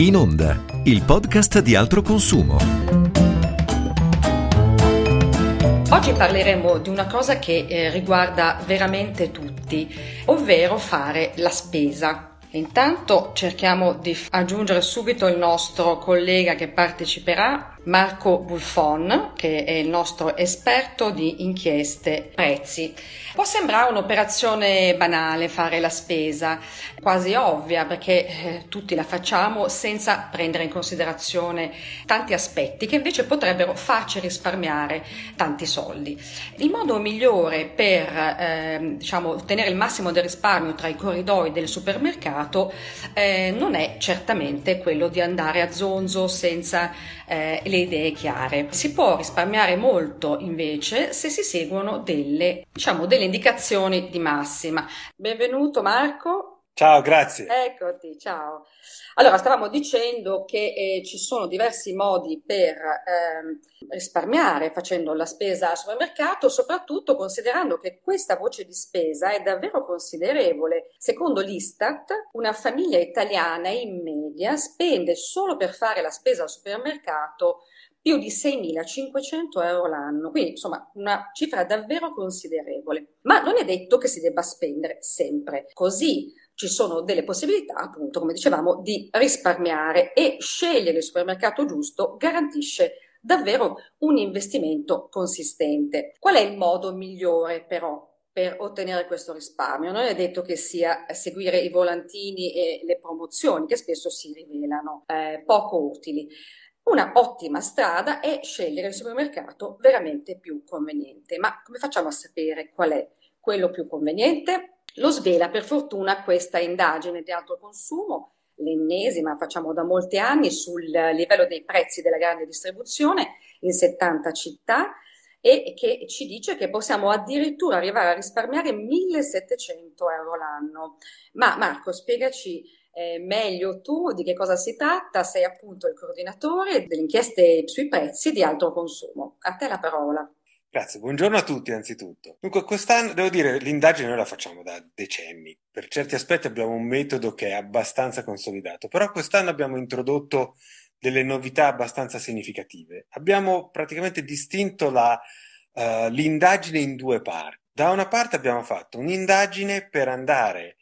In Onda, il podcast di altro consumo. Oggi parleremo di una cosa che eh, riguarda veramente tutti, ovvero fare la spesa. Intanto cerchiamo di aggiungere subito il nostro collega che parteciperà, Marco Buffon, che è il nostro esperto di inchieste prezzi. Può sembrare un'operazione banale fare la spesa, quasi ovvia perché eh, tutti la facciamo senza prendere in considerazione tanti aspetti che invece potrebbero farci risparmiare tanti soldi. Il modo migliore per eh, diciamo, ottenere il massimo del risparmio tra i corridoi del supermercato eh, non è certamente quello di andare a zonzo senza eh, le idee chiare. Si può risparmiare molto invece se si seguono delle, diciamo, delle indicazioni di massima. Benvenuto Marco. Ciao, grazie. Eccoti, ciao. Allora, stavamo dicendo che eh, ci sono diversi modi per eh, risparmiare facendo la spesa al supermercato, soprattutto considerando che questa voce di spesa è davvero considerevole. Secondo l'Istat, una famiglia italiana in media spende solo per fare la spesa al supermercato più di 6.500 euro l'anno, quindi insomma una cifra davvero considerevole. Ma non è detto che si debba spendere sempre così ci sono delle possibilità, appunto, come dicevamo, di risparmiare e scegliere il supermercato giusto garantisce davvero un investimento consistente. Qual è il modo migliore però per ottenere questo risparmio? Non è detto che sia seguire i volantini e le promozioni che spesso si rivelano eh, poco utili. Una ottima strada è scegliere il supermercato veramente più conveniente. Ma come facciamo a sapere qual è quello più conveniente? Lo svela per fortuna questa indagine di alto consumo, l'ennesima facciamo da molti anni sul livello dei prezzi della grande distribuzione in 70 città e che ci dice che possiamo addirittura arrivare a risparmiare 1700 euro l'anno. Ma Marco, spiegaci eh, meglio tu di che cosa si tratta, sei appunto il coordinatore delle inchieste sui prezzi di alto consumo. A te la parola. Grazie, buongiorno a tutti anzitutto. Dunque, quest'anno devo dire, l'indagine noi la facciamo da decenni. Per certi aspetti abbiamo un metodo che è abbastanza consolidato, però quest'anno abbiamo introdotto delle novità abbastanza significative. Abbiamo praticamente distinto la, uh, l'indagine in due parti. Da una parte abbiamo fatto un'indagine per andare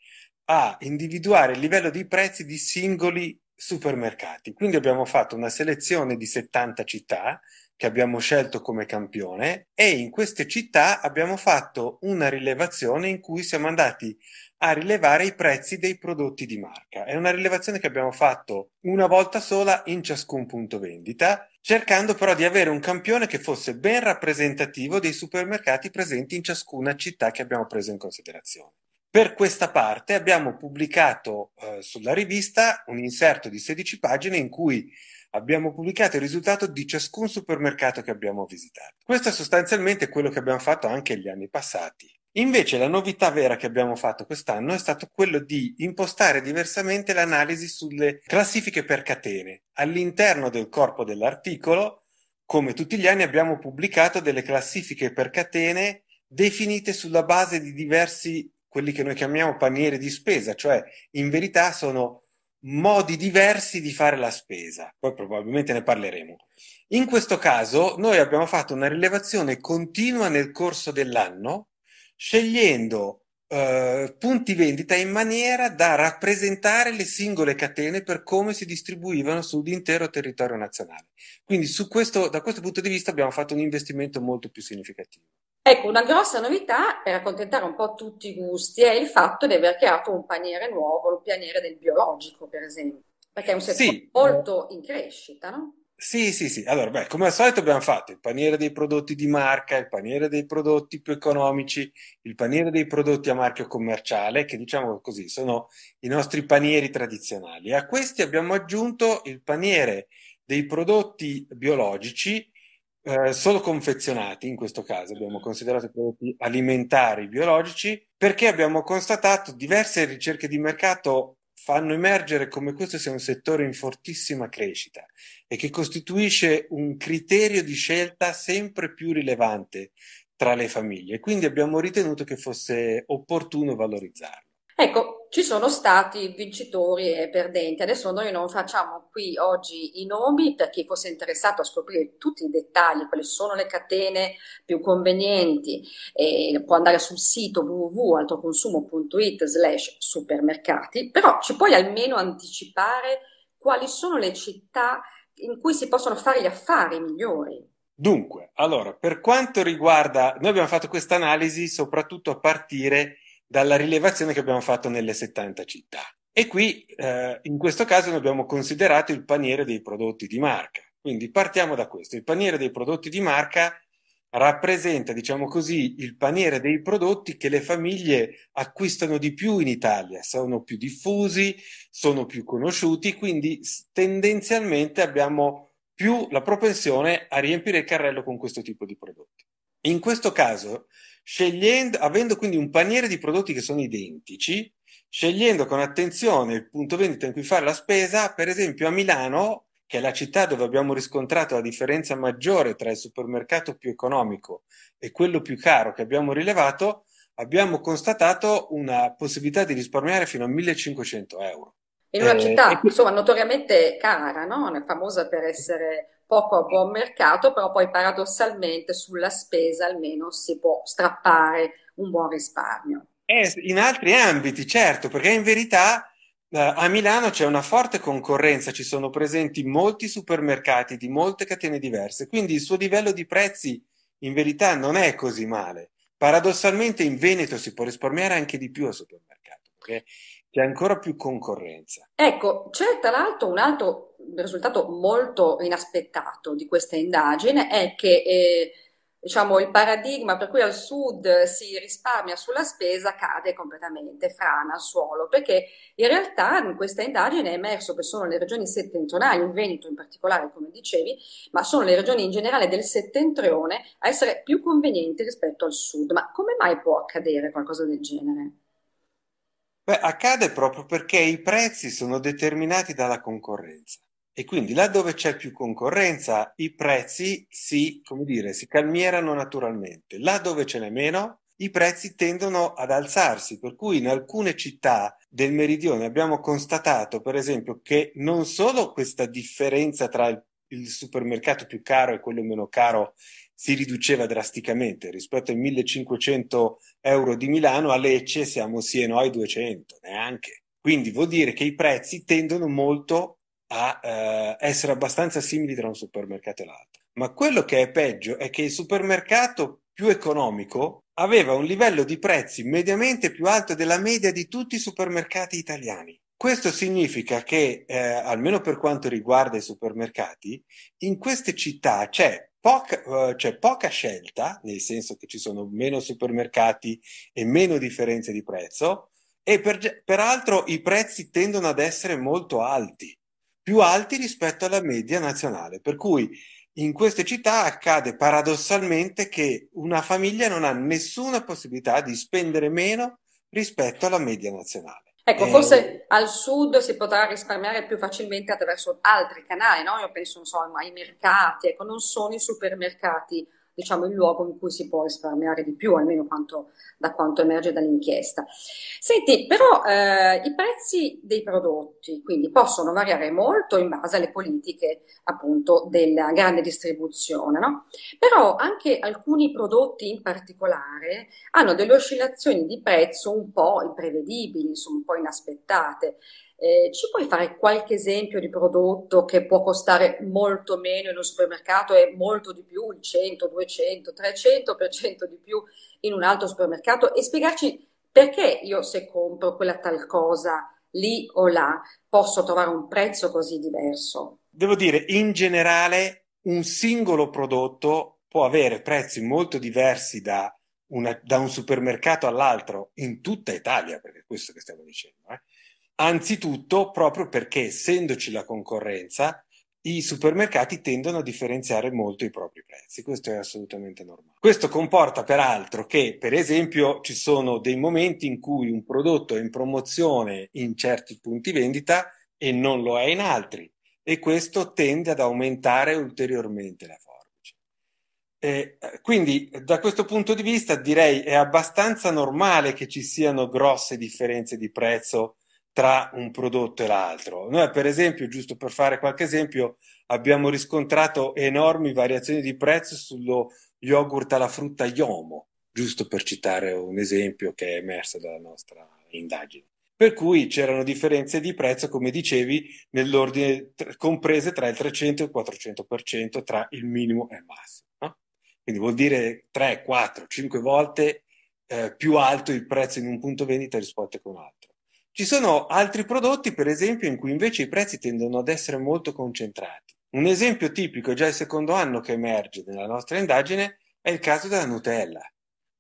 a individuare il livello di prezzi di singoli supermercati. Quindi abbiamo fatto una selezione di 70 città che abbiamo scelto come campione e in queste città abbiamo fatto una rilevazione in cui siamo andati a rilevare i prezzi dei prodotti di marca. È una rilevazione che abbiamo fatto una volta sola in ciascun punto vendita, cercando però di avere un campione che fosse ben rappresentativo dei supermercati presenti in ciascuna città che abbiamo preso in considerazione. Per questa parte abbiamo pubblicato eh, sulla rivista un inserto di 16 pagine in cui abbiamo pubblicato il risultato di ciascun supermercato che abbiamo visitato. Questo è sostanzialmente quello che abbiamo fatto anche gli anni passati. Invece la novità vera che abbiamo fatto quest'anno è stato quello di impostare diversamente l'analisi sulle classifiche per catene. All'interno del corpo dell'articolo, come tutti gli anni, abbiamo pubblicato delle classifiche per catene definite sulla base di diversi, quelli che noi chiamiamo paniere di spesa, cioè in verità sono modi diversi di fare la spesa, poi probabilmente ne parleremo. In questo caso noi abbiamo fatto una rilevazione continua nel corso dell'anno, scegliendo eh, punti vendita in maniera da rappresentare le singole catene per come si distribuivano sull'intero territorio nazionale. Quindi questo, da questo punto di vista abbiamo fatto un investimento molto più significativo. Ecco, una grossa novità per accontentare un po' tutti i gusti è il fatto di aver creato un paniere nuovo, il paniere del biologico, per esempio, perché è un settore sì. molto in crescita, no? Sì, sì, sì. Allora, beh, come al solito abbiamo fatto il paniere dei prodotti di marca, il paniere dei prodotti più economici, il paniere dei prodotti a marchio commerciale, che diciamo così sono i nostri panieri tradizionali. A questi abbiamo aggiunto il paniere dei prodotti biologici eh, solo confezionati, in questo caso abbiamo considerato prodotti alimentari biologici, perché abbiamo constatato diverse ricerche di mercato fanno emergere come questo sia un settore in fortissima crescita e che costituisce un criterio di scelta sempre più rilevante tra le famiglie. Quindi abbiamo ritenuto che fosse opportuno valorizzarlo. Ecco, ci sono stati vincitori e perdenti. Adesso noi non facciamo qui oggi i nomi per chi fosse interessato a scoprire tutti i dettagli, quali sono le catene più convenienti, e può andare sul sito www.altoconsumo.it slash supermercati, però ci puoi almeno anticipare quali sono le città in cui si possono fare gli affari migliori. Dunque, allora, per quanto riguarda, noi abbiamo fatto questa analisi soprattutto a partire dalla rilevazione che abbiamo fatto nelle 70 città. E qui, eh, in questo caso, noi abbiamo considerato il paniere dei prodotti di marca. Quindi partiamo da questo. Il paniere dei prodotti di marca rappresenta, diciamo così, il paniere dei prodotti che le famiglie acquistano di più in Italia, sono più diffusi, sono più conosciuti, quindi tendenzialmente abbiamo più la propensione a riempire il carrello con questo tipo di prodotti. In questo caso scegliendo, avendo quindi un paniere di prodotti che sono identici, scegliendo con attenzione il punto vendita in cui fare la spesa, per esempio a Milano, che è la città dove abbiamo riscontrato la differenza maggiore tra il supermercato più economico e quello più caro che abbiamo rilevato, abbiamo constatato una possibilità di risparmiare fino a 1500 euro. In una eh, città, insomma, notoriamente cara, no? È famosa per essere poco a buon mercato, però poi paradossalmente sulla spesa almeno si può strappare un buon risparmio. Eh, in altri ambiti, certo, perché in verità a Milano c'è una forte concorrenza, ci sono presenti molti supermercati di molte catene diverse, quindi il suo livello di prezzi in verità non è così male. Paradossalmente in Veneto si può risparmiare anche di più al supermercato, perché c'è ancora più concorrenza. Ecco, c'è tra l'altro un altro risultato molto inaspettato di questa indagine, è che eh, diciamo, il paradigma per cui al sud si risparmia sulla spesa cade completamente, frana al suolo, perché in realtà in questa indagine è emerso che sono le regioni settentrionali, il Veneto in particolare, come dicevi, ma sono le regioni in generale del settentrione a essere più convenienti rispetto al sud. Ma come mai può accadere qualcosa del genere? Beh, accade proprio perché i prezzi sono determinati dalla concorrenza e quindi là dove c'è più concorrenza i prezzi si, come dire, si calmierano naturalmente. Là dove ce n'è meno i prezzi tendono ad alzarsi, per cui in alcune città del meridione abbiamo constatato, per esempio, che non solo questa differenza tra il, il supermercato più caro e quello meno caro si riduceva drasticamente rispetto ai 1500 euro di Milano, a Lecce siamo sì e no ai 200, neanche. Quindi vuol dire che i prezzi tendono molto a eh, essere abbastanza simili tra un supermercato e l'altro. Ma quello che è peggio è che il supermercato più economico aveva un livello di prezzi mediamente più alto della media di tutti i supermercati italiani. Questo significa che, eh, almeno per quanto riguarda i supermercati, in queste città c'è poca, uh, c'è poca scelta, nel senso che ci sono meno supermercati e meno differenze di prezzo, e per, peraltro i prezzi tendono ad essere molto alti, più alti rispetto alla media nazionale, per cui in queste città accade paradossalmente che una famiglia non ha nessuna possibilità di spendere meno rispetto alla media nazionale. Ecco, eh, forse al sud si potrà risparmiare più facilmente attraverso altri canali, no? Io penso, insomma, ai mercati, ecco, non sono i supermercati diciamo, il luogo in cui si può risparmiare di più, almeno quanto, da quanto emerge dall'inchiesta. Senti, però eh, i prezzi dei prodotti quindi possono variare molto in base alle politiche appunto della grande distribuzione, no? Però anche alcuni prodotti in particolare hanno delle oscillazioni di prezzo un po' imprevedibili, insomma, un po' inaspettate. Eh, ci puoi fare qualche esempio di prodotto che può costare molto meno in un supermercato e molto di più, il 100, 200, 300% di più in un altro supermercato e spiegarci perché io se compro quella tal cosa lì o là posso trovare un prezzo così diverso? Devo dire, in generale un singolo prodotto può avere prezzi molto diversi da, una, da un supermercato all'altro in tutta Italia, perché è questo che stiamo dicendo. Eh? Anzitutto proprio perché essendoci la concorrenza, i supermercati tendono a differenziare molto i propri prezzi, questo è assolutamente normale. Questo comporta peraltro che, per esempio, ci sono dei momenti in cui un prodotto è in promozione in certi punti vendita e non lo è in altri e questo tende ad aumentare ulteriormente la forbice. Eh, quindi da questo punto di vista direi è abbastanza normale che ci siano grosse differenze di prezzo tra un prodotto e l'altro. Noi per esempio, giusto per fare qualche esempio, abbiamo riscontrato enormi variazioni di prezzo sullo yogurt alla frutta Yomo, giusto per citare un esempio che è emerso dalla nostra indagine. Per cui c'erano differenze di prezzo, come dicevi, nell'ordine comprese tra il 300 e il 400% tra il minimo e il massimo. Quindi vuol dire 3, 4, 5 volte eh, più alto il prezzo in un punto vendita rispetto a un altro. Ci sono altri prodotti, per esempio, in cui invece i prezzi tendono ad essere molto concentrati. Un esempio tipico, già il secondo anno che emerge nella nostra indagine, è il caso della Nutella.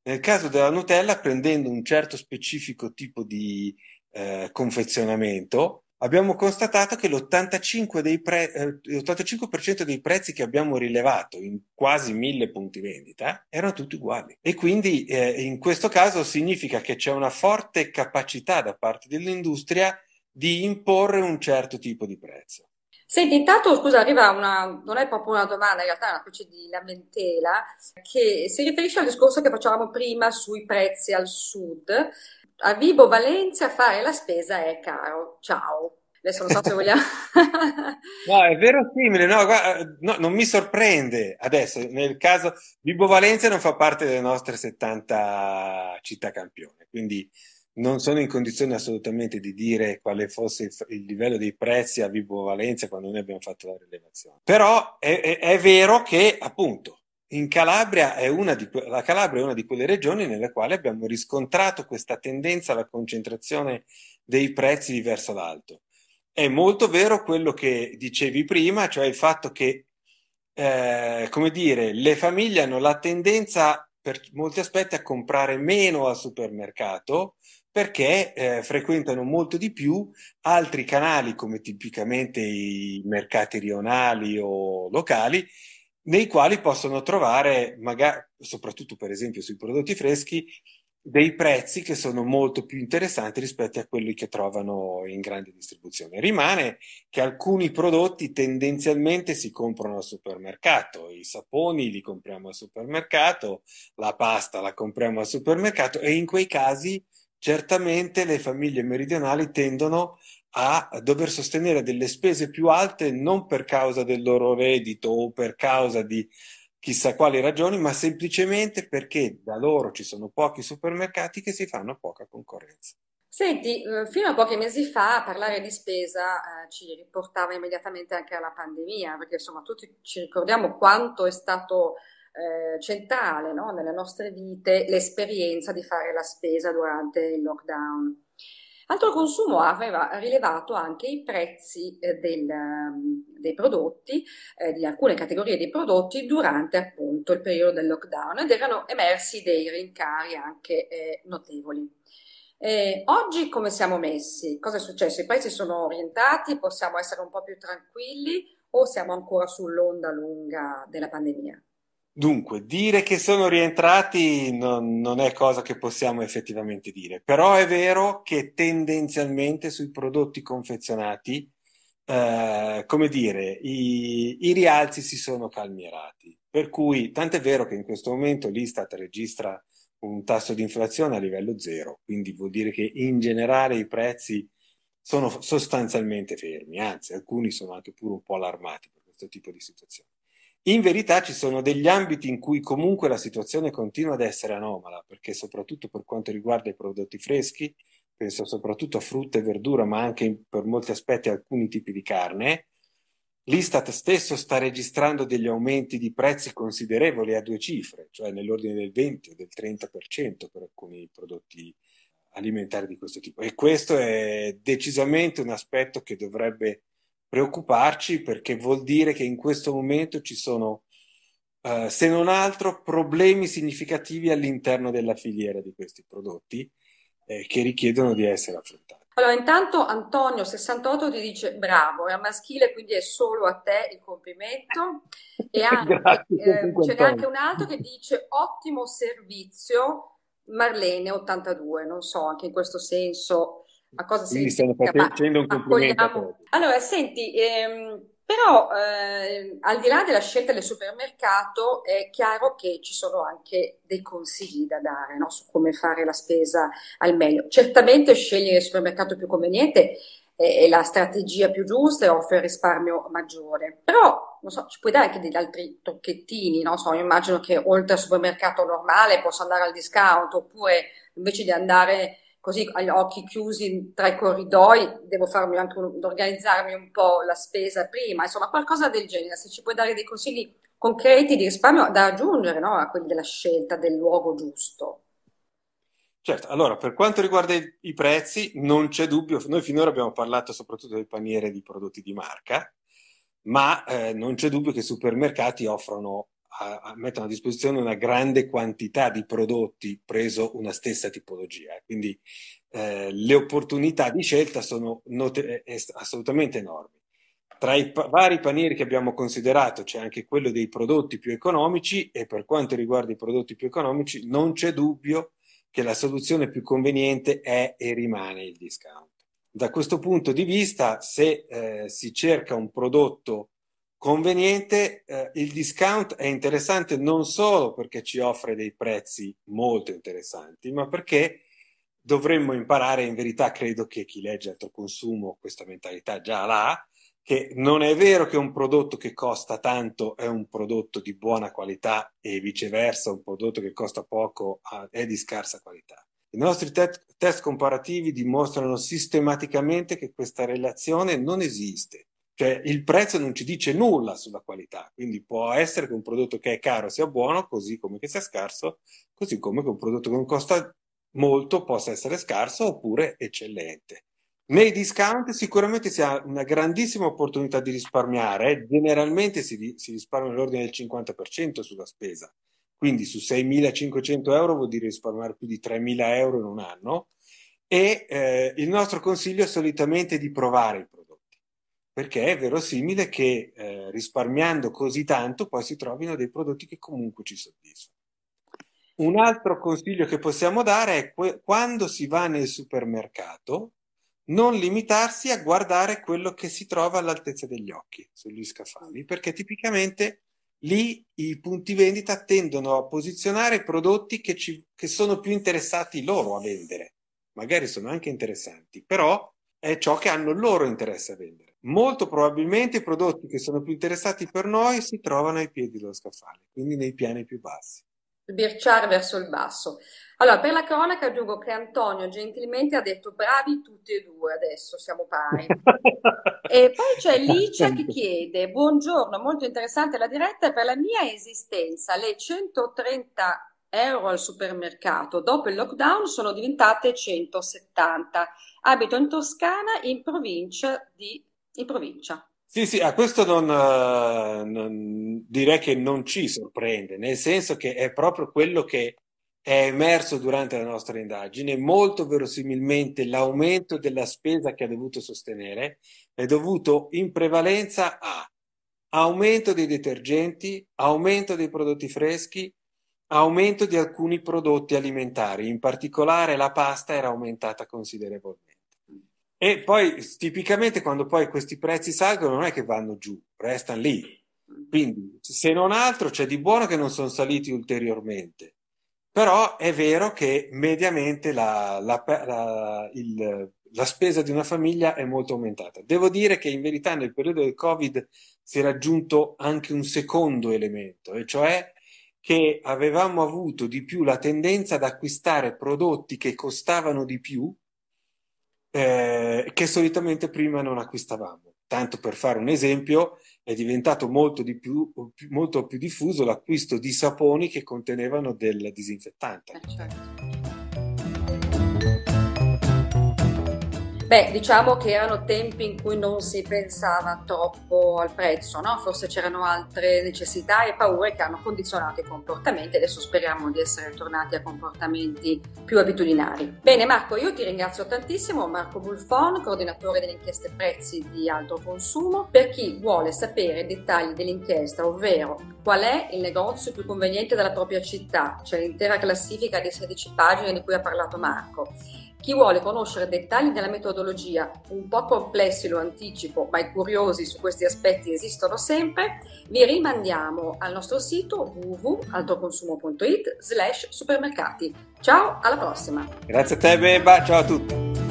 Nel caso della Nutella, prendendo un certo specifico tipo di eh, confezionamento, abbiamo constatato che l'85%, dei, pre- eh, l'85% dei prezzi che abbiamo rilevato in quasi mille punti vendita erano tutti uguali. E quindi eh, in questo caso significa che c'è una forte capacità da parte dell'industria di imporre un certo tipo di prezzo. Senti, intanto scusa, arriva una, non è proprio una domanda, in realtà è una specie di lamentela che si riferisce al discorso che facevamo prima sui prezzi al sud a Vibo Valencia fare la spesa è caro. Ciao. Adesso non so se vogliamo. no, è vero simile, no, guarda, no, non mi sorprende adesso, nel caso Vibo Valencia non fa parte delle nostre 70 città campione, quindi non sono in condizione assolutamente di dire quale fosse il, il livello dei prezzi a Vibo Valencia quando noi abbiamo fatto la rilevazione. Però è, è, è vero che appunto in Calabria è una di, la Calabria è una di quelle regioni nelle quali abbiamo riscontrato questa tendenza alla concentrazione dei prezzi verso l'alto. È molto vero quello che dicevi prima, cioè il fatto che, eh, come dire, le famiglie hanno la tendenza per molti aspetti a comprare meno al supermercato perché eh, frequentano molto di più altri canali come tipicamente i mercati rionali o locali nei quali possono trovare, magari, soprattutto per esempio sui prodotti freschi, dei prezzi che sono molto più interessanti rispetto a quelli che trovano in grande distribuzione. Rimane che alcuni prodotti tendenzialmente si comprano al supermercato, i saponi li compriamo al supermercato, la pasta la compriamo al supermercato e in quei casi certamente le famiglie meridionali tendono a dover sostenere delle spese più alte non per causa del loro reddito o per causa di chissà quali ragioni, ma semplicemente perché da loro ci sono pochi supermercati che si fanno poca concorrenza. Senti, eh, fino a pochi mesi fa parlare di spesa eh, ci riportava immediatamente anche alla pandemia, perché insomma tutti ci ricordiamo quanto è stato eh, centrale no, nelle nostre vite l'esperienza di fare la spesa durante il lockdown. Altro consumo aveva rilevato anche i prezzi eh, del, ehm, dei prodotti, eh, di alcune categorie di prodotti durante appunto il periodo del lockdown ed erano emersi dei rincari anche eh, notevoli. Eh, oggi come siamo messi? Cosa è successo? I prezzi sono orientati? Possiamo essere un po' più tranquilli o siamo ancora sull'onda lunga della pandemia? Dunque, dire che sono rientrati non, non, è cosa che possiamo effettivamente dire, però è vero che tendenzialmente sui prodotti confezionati, eh, come dire, i, i, rialzi si sono calmierati. Per cui, tant'è vero che in questo momento l'Istat registra un tasso di inflazione a livello zero, quindi vuol dire che in generale i prezzi sono sostanzialmente fermi, anzi alcuni sono anche pure un po' allarmati per questo tipo di situazione. In verità ci sono degli ambiti in cui comunque la situazione continua ad essere anomala, perché soprattutto per quanto riguarda i prodotti freschi, penso soprattutto a frutta e verdura, ma anche per molti aspetti alcuni tipi di carne, l'Istat stesso sta registrando degli aumenti di prezzi considerevoli a due cifre, cioè nell'ordine del 20 o del 30% per alcuni prodotti alimentari di questo tipo. E questo è decisamente un aspetto che dovrebbe preoccuparci perché vuol dire che in questo momento ci sono, uh, se non altro, problemi significativi all'interno della filiera di questi prodotti eh, che richiedono di essere affrontati. Allora, intanto Antonio 68 ti dice bravo, è maschile, quindi è solo a te il complimento. E anche, eh, ce n'è anche un altro che dice ottimo servizio, Marlene 82, non so, anche in questo senso a cosa Quindi stanno facendo un complimento Allora, senti, ehm, Però eh, al di là della scelta del supermercato è chiaro che ci sono anche dei consigli da dare no? su come fare la spesa al meglio. Certamente scegliere il supermercato più conveniente è la strategia più giusta e offre il risparmio maggiore. Però, non so, ci puoi dare anche degli altri tocchettini, no? So, immagino che oltre al supermercato normale possa andare al discount, oppure invece di andare così agli occhi chiusi tra i corridoi, devo farmi anche un, organizzarmi un po' la spesa prima, insomma, qualcosa del genere. Se ci puoi dare dei consigli concreti di risparmio da aggiungere no? a quelli della scelta del luogo giusto. Certo, allora per quanto riguarda i, i prezzi, non c'è dubbio, noi finora abbiamo parlato soprattutto del paniere di prodotti di marca, ma eh, non c'è dubbio che i supermercati offrono, a, a, mettono a disposizione una grande quantità di prodotti preso una stessa tipologia. Quindi eh, le opportunità di scelta sono note, eh, assolutamente enormi. Tra i pa- vari panieri che abbiamo considerato c'è anche quello dei prodotti più economici e per quanto riguarda i prodotti più economici non c'è dubbio che la soluzione più conveniente è e rimane il discount. Da questo punto di vista, se eh, si cerca un prodotto conveniente, eh, il discount è interessante non solo perché ci offre dei prezzi molto interessanti, ma perché dovremmo imparare, in verità credo che chi legge altro consumo questa mentalità già l'ha, che non è vero che un prodotto che costa tanto è un prodotto di buona qualità e viceversa un prodotto che costa poco è di scarsa qualità. I nostri te- test comparativi dimostrano sistematicamente che questa relazione non esiste. Cioè il prezzo non ci dice nulla sulla qualità, quindi può essere che un prodotto che è caro sia buono, così come che sia scarso, così come che un prodotto che non costa molto possa essere scarso oppure eccellente. Nei discount sicuramente si ha una grandissima opportunità di risparmiare, generalmente si, si risparmia nell'ordine del 50% sulla spesa, quindi su 6.500 euro vuol dire risparmiare più di 3.000 euro in un anno e eh, il nostro consiglio è solitamente di provare i prodotti, perché è verosimile che eh, risparmiando così tanto poi si trovino dei prodotti che comunque ci soddisfano. Un altro consiglio che possiamo dare è que- quando si va nel supermercato, non limitarsi a guardare quello che si trova all'altezza degli occhi sugli scaffali, perché tipicamente lì i punti vendita tendono a posizionare prodotti che, ci, che sono più interessati loro a vendere. Magari sono anche interessanti, però è ciò che hanno loro interesse a vendere. Molto probabilmente i prodotti che sono più interessati per noi si trovano ai piedi dello scaffale, quindi nei piani più bassi. Sbirciare verso il basso. Allora, per la cronaca aggiungo che Antonio gentilmente ha detto bravi tutti e due, adesso siamo pari. e poi c'è Licia che chiede, buongiorno, molto interessante la diretta, per la mia esistenza le 130 euro al supermercato dopo il lockdown sono diventate 170. Abito in Toscana, in provincia di... In provincia. Sì, sì, a questo non, non, direi che non ci sorprende, nel senso che è proprio quello che è emerso durante la nostra indagine, molto verosimilmente l'aumento della spesa che ha dovuto sostenere è dovuto in prevalenza a aumento dei detergenti, aumento dei prodotti freschi, aumento di alcuni prodotti alimentari, in particolare la pasta era aumentata considerevolmente. E poi tipicamente quando poi questi prezzi salgono non è che vanno giù, restano lì. Quindi se non altro c'è di buono che non sono saliti ulteriormente però è vero che mediamente la, la, la, il, la, spesa di una famiglia è molto aumentata. Devo dire che in verità nel periodo del Covid si è raggiunto anche un secondo elemento, e cioè che avevamo avuto di più la tendenza ad acquistare prodotti che costavano di più eh, che solitamente prima non acquistavamo. Tanto per fare un esempio, è diventato molto, di più, molto più diffuso l'acquisto di saponi che contenevano del disinfettante. Eh, certo. Beh, diciamo che erano tempi in cui non si pensava troppo al prezzo, no? Forse c'erano altre necessità e paure che hanno condizionato i comportamenti. Adesso speriamo di essere tornati a comportamenti più abitudinari. Bene, Marco, io ti ringrazio tantissimo. Marco Bulfon, coordinatore delle inchieste prezzi di alto consumo. Per chi vuole sapere i dettagli dell'inchiesta, ovvero qual è il negozio più conveniente della propria città, c'è l'intera classifica di 16 pagine di cui ha parlato Marco Chi vuole conoscere dettagli della metodologia, un po' complessi lo anticipo, ma i curiosi su questi aspetti esistono sempre, vi rimandiamo al nostro sito www.altoconsumo.it slash supermercati. Ciao, alla prossima! Grazie a te Beba, ciao a tutti!